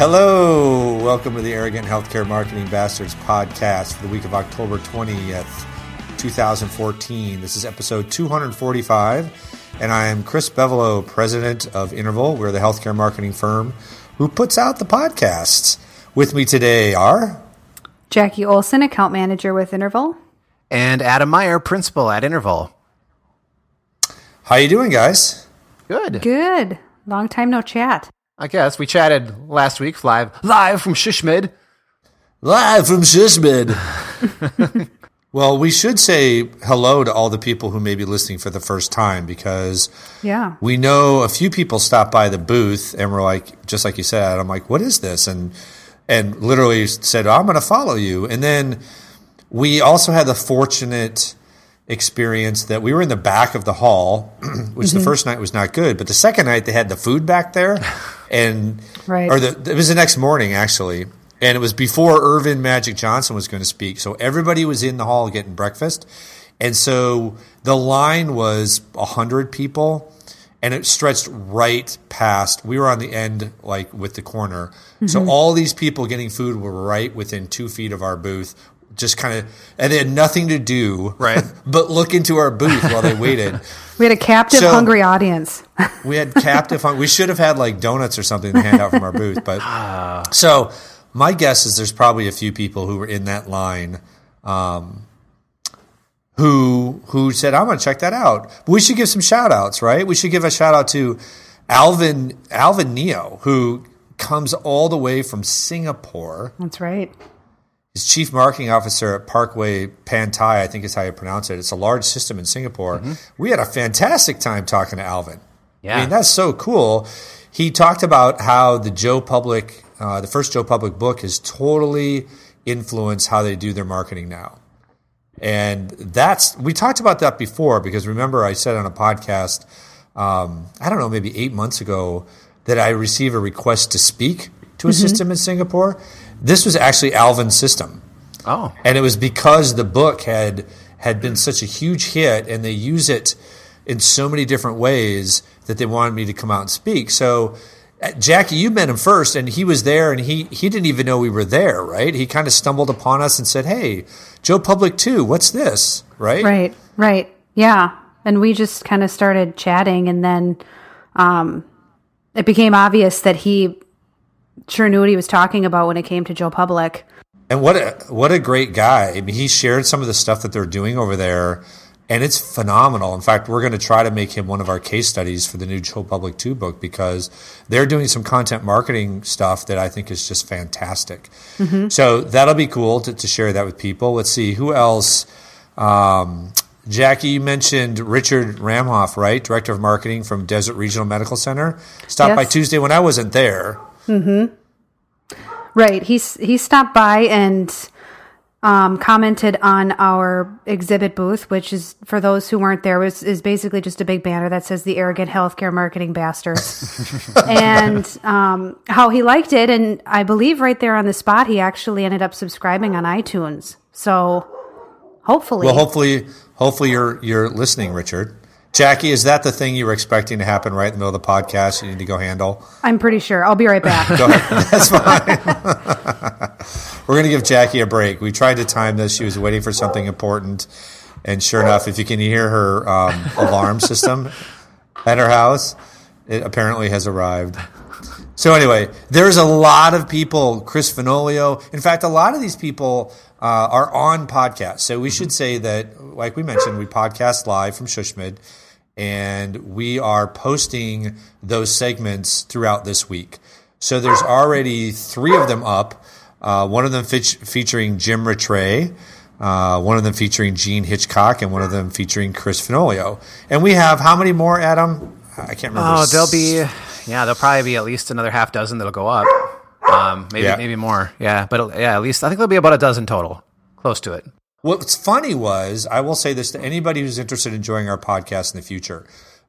Hello, welcome to the Arrogant Healthcare Marketing Bastards podcast for the week of October 20th, 2014. This is episode 245, and I am Chris Bevolo, president of Interval. We're the healthcare marketing firm who puts out the podcasts. With me today are Jackie Olson, account manager with Interval. And Adam Meyer, principal at Interval. How are you doing, guys? Good. Good. Long time no chat. I guess we chatted last week live live from SHSMD. Live from SHSMD. well, we should say hello to all the people who may be listening for the first time because Yeah. we know a few people stopped by the booth and were like, just like you said, I'm like, what is this? And and literally said, I'm going to follow you. And then we also had the fortunate experience that we were in the back of the hall, which the mm-hmm. first night was not good, but the second night they had the food back there, and Right. or the it was the next morning actually, and it was before Earvin Magic Johnson was going to speak, so everybody was in the hall getting breakfast, and so the line was a hundred people. And it stretched right past. We were on the end, like with the corner. So mm-hmm. all these people getting food were right within two feet of our booth, just kind of, and they had nothing to do, Right. but look into our booth while they waited. We had a captive, So- hungry audience. We had captive. hung- We should have had like donuts or something to hand out from our booth. But so my guess is there's probably a few people who were in that line, um, who who said, "I'm going to check that out." But we should give some shout outs, right? We should give a shout out to Alvin Alvin Neo, who comes all the way from Singapore. That's right. He's chief marketing officer at Parkway Pantai, I think is how you pronounce it. It's a large system in Singapore. We had a fantastic time talking to Alvin. Yeah. I mean, that's so cool. He talked about how the Joe Public, uh, the first Joe Public book has totally influenced how they do their marketing now. And that's, we talked about that before because remember I said on a podcast, um, I don't know, maybe eight months ago, that I received a request to speak to a system in Singapore. This was actually Alvin's system Oh. and it was because the book had had been such a huge hit and they use it in so many different ways that they wanted me to come out and speak so uh, Jackie, you met him first, and he was there, and he he didn't even know we were there, right? He kind of stumbled upon us and said, "Hey, Joe Public too, what's this?" Right? Right. Right. Yeah. And we just kind of started chatting, and then um, it became obvious that he sure knew what he was talking about when it came to Joe Public. And what a what a great guy! I mean, he shared some of the stuff that they're doing over there, and it's phenomenal. In fact, we're going to try to make him one of our case studies for the new Joe Public Two book because they're doing some content marketing stuff that I think is just fantastic. So that'll be cool to, to share that with people. Let's see who else. Um, Jackie, you mentioned Richard Ramhoff, right? Director of Marketing from Desert Regional Medical Center. Stopped by Tuesday when I wasn't there. Right. He's he stopped by and um, commented on our exhibit booth, which is for those who weren't there, was is basically just a big banner that says the arrogant healthcare marketing bastards, and um, how he liked it, and I believe right there on the spot, he actually ended up subscribing on iTunes. So hopefully, Well, hopefully, hopefully you're you're listening, Richard. Jackie, is that the thing you were expecting to happen right in the middle of the podcast? You need to go handle. I'm pretty sure. I'll be right back. Go ahead. That's fine. we're going to give Jackie a break. We tried to time this. She was waiting for something important, and sure enough, if you can hear her um, alarm system at her house, it apparently has arrived. So anyway, there's a lot of people. Chris Finolio. In fact, a lot of these people uh, are on podcast. So we should say that, like we mentioned, we podcast live from SHSMD, and we are posting those segments throughout this week. So there's already three of them up. Uh, one of them fe- featuring Jim Rattray, uh, one of them featuring Gene Hitchcock, and one of them featuring Chris Finolio. And we have how many more, Adam? I can't remember. Oh, there'll be yeah, there'll probably be at least another half dozen that'll go up. Um, maybe Yeah. maybe more. Yeah, but yeah, at least I think there'll be about a dozen total, close to it. What's funny was, I will say this to anybody who's interested in joining our podcast in the future.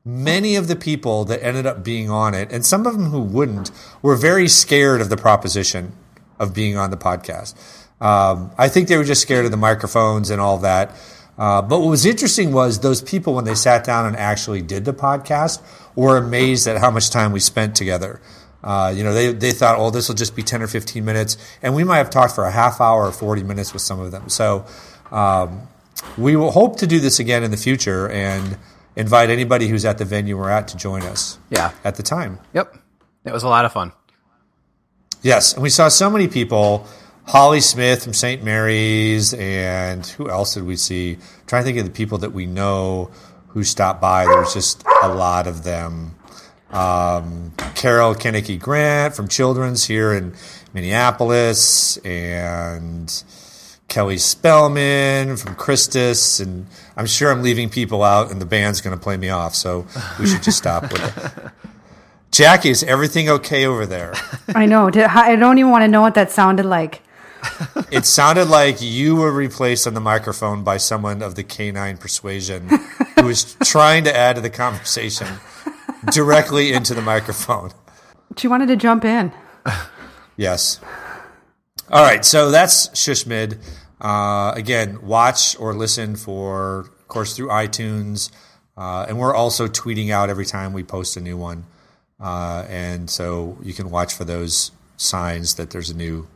Many of the people that ended up being on it, and some of them who wouldn't, were very scared of the proposition of being on the podcast. Um, I think they were just scared of the microphones and all that. Uh, but what was interesting was those people, when they sat down and actually did the podcast, were amazed at how much time we spent together. Uh, you know, they, they thought, oh, this will just be 10 or 15 minutes. And we might have talked for a half hour or 40 minutes with some of them. So um, we will hope to do this again in the future and invite anybody who's at the venue we're at to join us Yeah. at the time. Yep. It was a lot of fun. Yes, and we saw so many people. Holly Smith from St. Mary's, and who else did we see? trying to think of the people that we know who stopped by. There was just a lot of them. Um, Carol Kennedy Grant from Children's here in Minneapolis, and Kelly Spellman from Christus, and I'm sure I'm leaving people out, and the band's going to play me off, so we should just stop with it. Jackie, is everything okay over there? I know. I don't even want to know what that sounded like. It sounded like you were replaced on the microphone by someone of the canine persuasion who was trying to add to the conversation directly into the microphone. She wanted to jump in. Yes. All right, so that's SHSMD. Uh, again, watch or listen for, of course, through iTunes. Uh, and we're also tweeting out every time we post a new one. Uh, and so you can watch for those signs that there's a new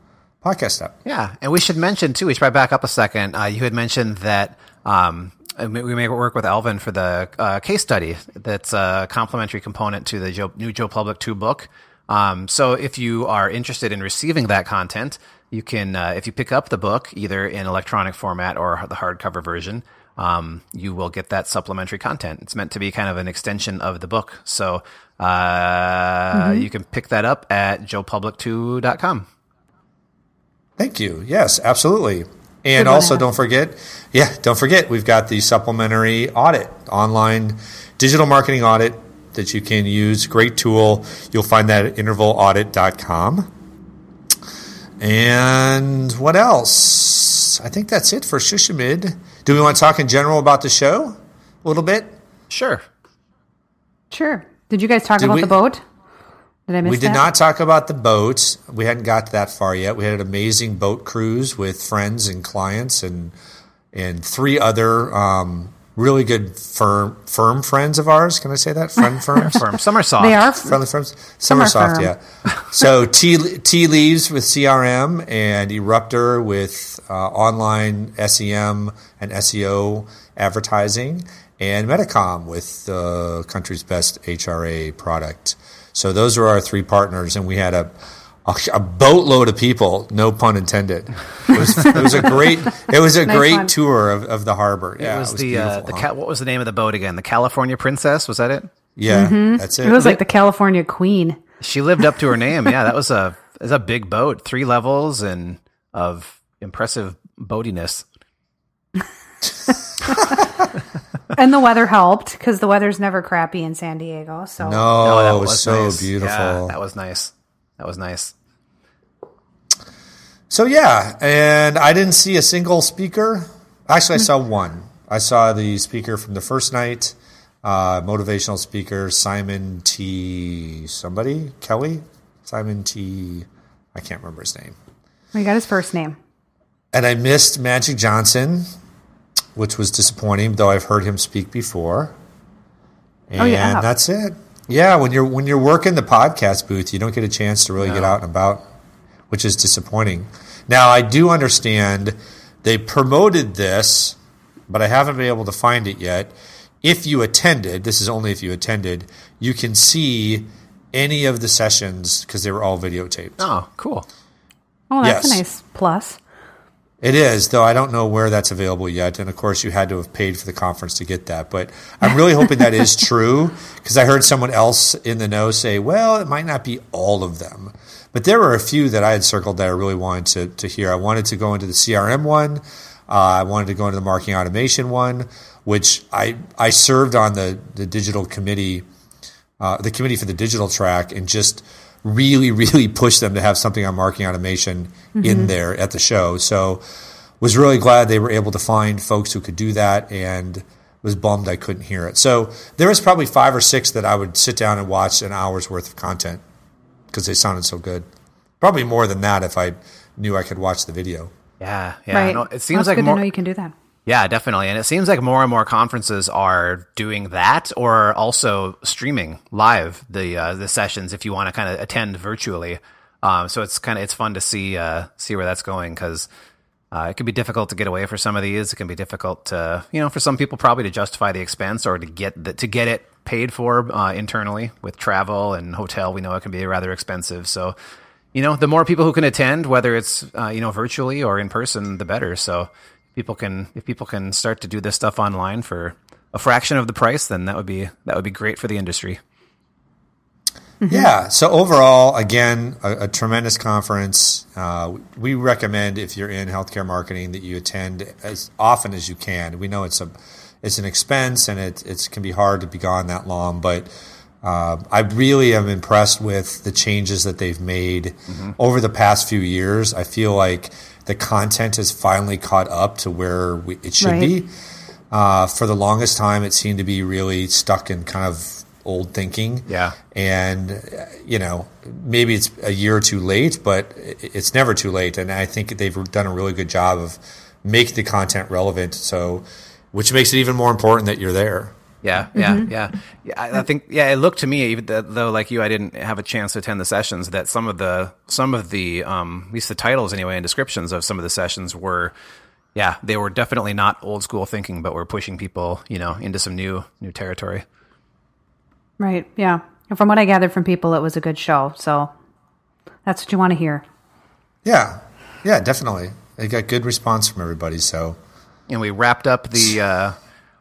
podcast up. Yeah, and we should mention too. We should probably back up a second. Uh, you had mentioned that um, we may work with Alvin for the uh, case study. That's a complementary component to the Joe, new Joe Public Two book. Um, so if you are interested in receiving that content, you can uh, if you pick up the book either in electronic format or the hardcover version. Um, you will get that supplementary content. It's meant to be kind of an extension of the book. So uh, you can pick that up at joepublic2.com. Thank you. Yes, absolutely. And also, don't forget, yeah, don't forget, we've got the supplementary audit, online digital marketing audit that you can use. Great tool. You'll find that at intervalaudit.com. And what else? I think that's it for SHSMD. Do we want to talk in general about the show a little bit? Sure. Sure. Did you guys talk Did about we- the boat? Did I miss We did that? not talk about the boats. We hadn't got that far yet. We had an amazing boat cruise with friends and clients and and three other um, really good firm firm friends of ours. Can I say that? Friend firms? Firm. Some are soft. They are. Friendly firms? Some are Summersoft, firm. yeah. So Tea, tea Leaves with CRM and Eruptor with uh, online SEM and SEO advertising and Metacom with the country's best HRA product. So those are our three partners, and we had a a, a boatload of people, no pun intended. It was, it was a great it was a Nice great one. tour of, of the harbor. It Yeah, was, it was the uh, the huh? ca- what was the name of the boat again? The California Princess was that it? yeah, that's it. It was like the California Queen. She lived up to her name. Yeah, that was a it was a big boat, three levels and of impressive boatiness. And the weather helped because the weather's never crappy in San Diego. So no, Oh, that it was so nice. beautiful. Yeah, that was nice. That was nice. So yeah, and I didn't see a single speaker. Actually, I saw one. I saw the speaker from the first night, uh, motivational speaker Simon T. Somebody Kelly, Simon T. I can't remember his name. we got his first name. And I missed Magic Johnson, which was disappointing. Though I've heard him speak before. Oh, and Oh, yeah. that's it. Yeah, when you're when you're working the podcast booth, you don't get a chance to really get out and about, which is disappointing. Now I do understand they promoted this, but I haven't been able to find it yet. If you attended, this is only if you attended, you can see any of the sessions because they were all videotaped. Oh, cool. Oh, that's Yes. a nice plus. It is, though I don't know where that's available yet. And of course, you had to have paid for the conference to get that. But I'm really hoping that is true because I heard someone else in the know say, well, it might not be all of them. But there were a few that I had circled that I really wanted to, to hear. I wanted to go into the CRM one. Uh, I wanted to go into the marketing automation one, which I, I served on the, the digital committee, uh, the committee for the digital track, and just really, really pushed them to have something on marketing automation in mm-hmm. there at the show. So was really glad they were able to find folks who could do that and was bummed I couldn't hear it. So there was probably five or six that I would sit down and watch an hour's worth of content because they sounded so good. Probably more than that if I knew I could watch the video. Yeah, yeah. right. No, it seems That's like good more. to know you can do that. Yeah, definitely. And it seems like more and more conferences are doing that or also streaming live the uh, the sessions if you want to kind of attend virtually. Um, so it's kind of it's fun to see uh, see where that's going because uh, it can be difficult to get away for some of these. It can be difficult to you know for some people probably to justify the expense or to get the, to get it paid for uh, internally with travel and hotel. We know it can be rather expensive. So you know the more people who can attend, whether it's uh, you know virtually or in person, the better. So people can if people can start to do this stuff online for a fraction of the price, then that would be that would be great for the industry. Yeah. So overall, again, a, a tremendous conference. Uh, we recommend if you're in healthcare marketing that you attend as often as you can. We know it's a it's an expense and it it can be hard to be gone that long, but uh, I really am impressed with the changes that they've made mm-hmm. over the past few years. I feel like the content has finally caught up to where we, it should right. be. Uh, for the longest time, it seemed to be really stuck in kind of old thinking. Yeah. And, you know, maybe it's a year or two late, but it's never too late. And I think they've done a really good job of making the content relevant. So, which makes it even more important that you're there. Yeah, yeah, mm-hmm. yeah. yeah I, I, think yeah, it looked to me even though like you, I didn't have a chance to attend the sessions. That some of the some of the um, at least the titles anyway and descriptions of some of the sessions were, yeah, they were definitely not old school thinking, but were pushing people, you know, into some new new territory. Right. Yeah. And from what I gathered from people, it was a good show. So that's what you want to hear. Yeah. Yeah. Definitely. It got good response from everybody. So. And we wrapped up the. Uh,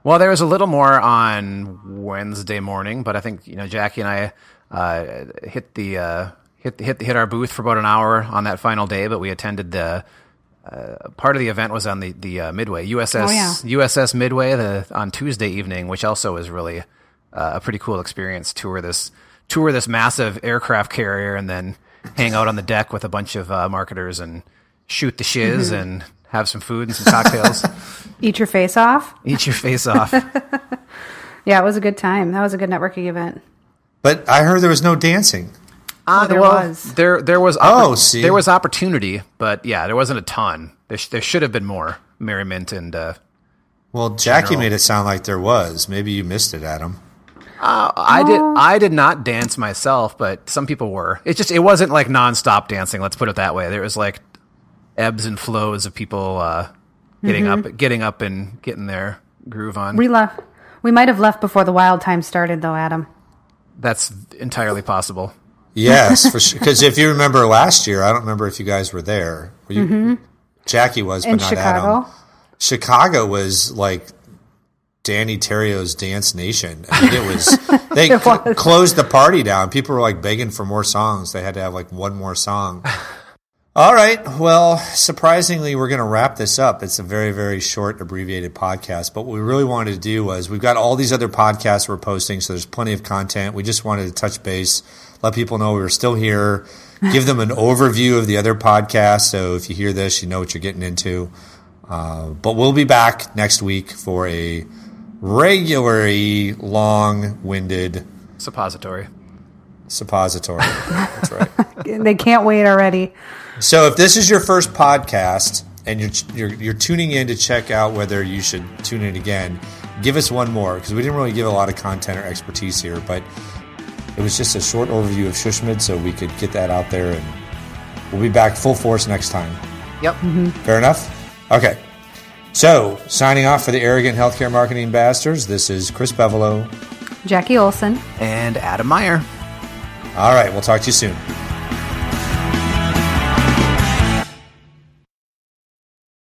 well, there was a little more on Wednesday morning, but I think you know Jackie and I uh, hit the uh, hit hit hit our booth for about an hour on that final day. But we attended the uh, part of the event was on the the uh, Midway USS oh, yeah. USS Midway the, on Tuesday evening, which also was really uh, a pretty cool experience. Tour this tour this massive aircraft carrier, and then hang out on the deck with a bunch of uh, marketers and shoot the shiz mm-hmm. and have some food and some cocktails. Eat your face off. Eat your face off. yeah, it was a good time. That was a good networking event. But I heard there was no dancing. Ah, uh, there well, was. There, there was. Oppor- oh, see, there was opportunity, but yeah, there wasn't a ton. There, sh- there should have been more merriment and. Uh, well, Jackie general. made it sound like there was. Maybe you missed it, Adam. Uh, I did. I did not dance myself, but some people were. It just. It wasn't like nonstop dancing. Let's put it that way. There was like ebbs and flows of people uh, getting mm-hmm. up, getting up, and getting their groove on. We left. We might have left before the wild time started, though, Adam. That's entirely possible. Yes, for sure. Because if you remember last year, I don't remember if you guys were there. Were you, mm-hmm. Jackie was, but In not Chicago. Adam. Chicago was like Danny Terio's Dance Nation. I mean, it was they it was. closed the party down. People were like begging for more songs. They had to have like one more song. All right. Well, surprisingly, we're going to wrap this up. It's a very, very short, abbreviated podcast. But what we really wanted to do was we've got all these other podcasts we're posting, so there's plenty of content. We just wanted to touch base, let people know we were still here, give them an overview of the other podcasts. So if you hear this, you know what you're getting into. Uh, but we'll be back next week for a regularly long winded suppository. Suppository. That's right. they can't wait already. So if this is your first podcast and you're, you're, you're tuning in to check out whether you should tune in again, give us one more because we didn't really give a lot of content or expertise here, but it was just a short overview of SHSMD, so we could get that out there, and we'll be back full force next time. Yep. Mm-hmm. Fair enough. Okay. So signing off for the arrogant healthcare marketing bastards. This is Chris Bevolo, Jackie Olson, and Adam Meyer. All right. We'll talk to you soon.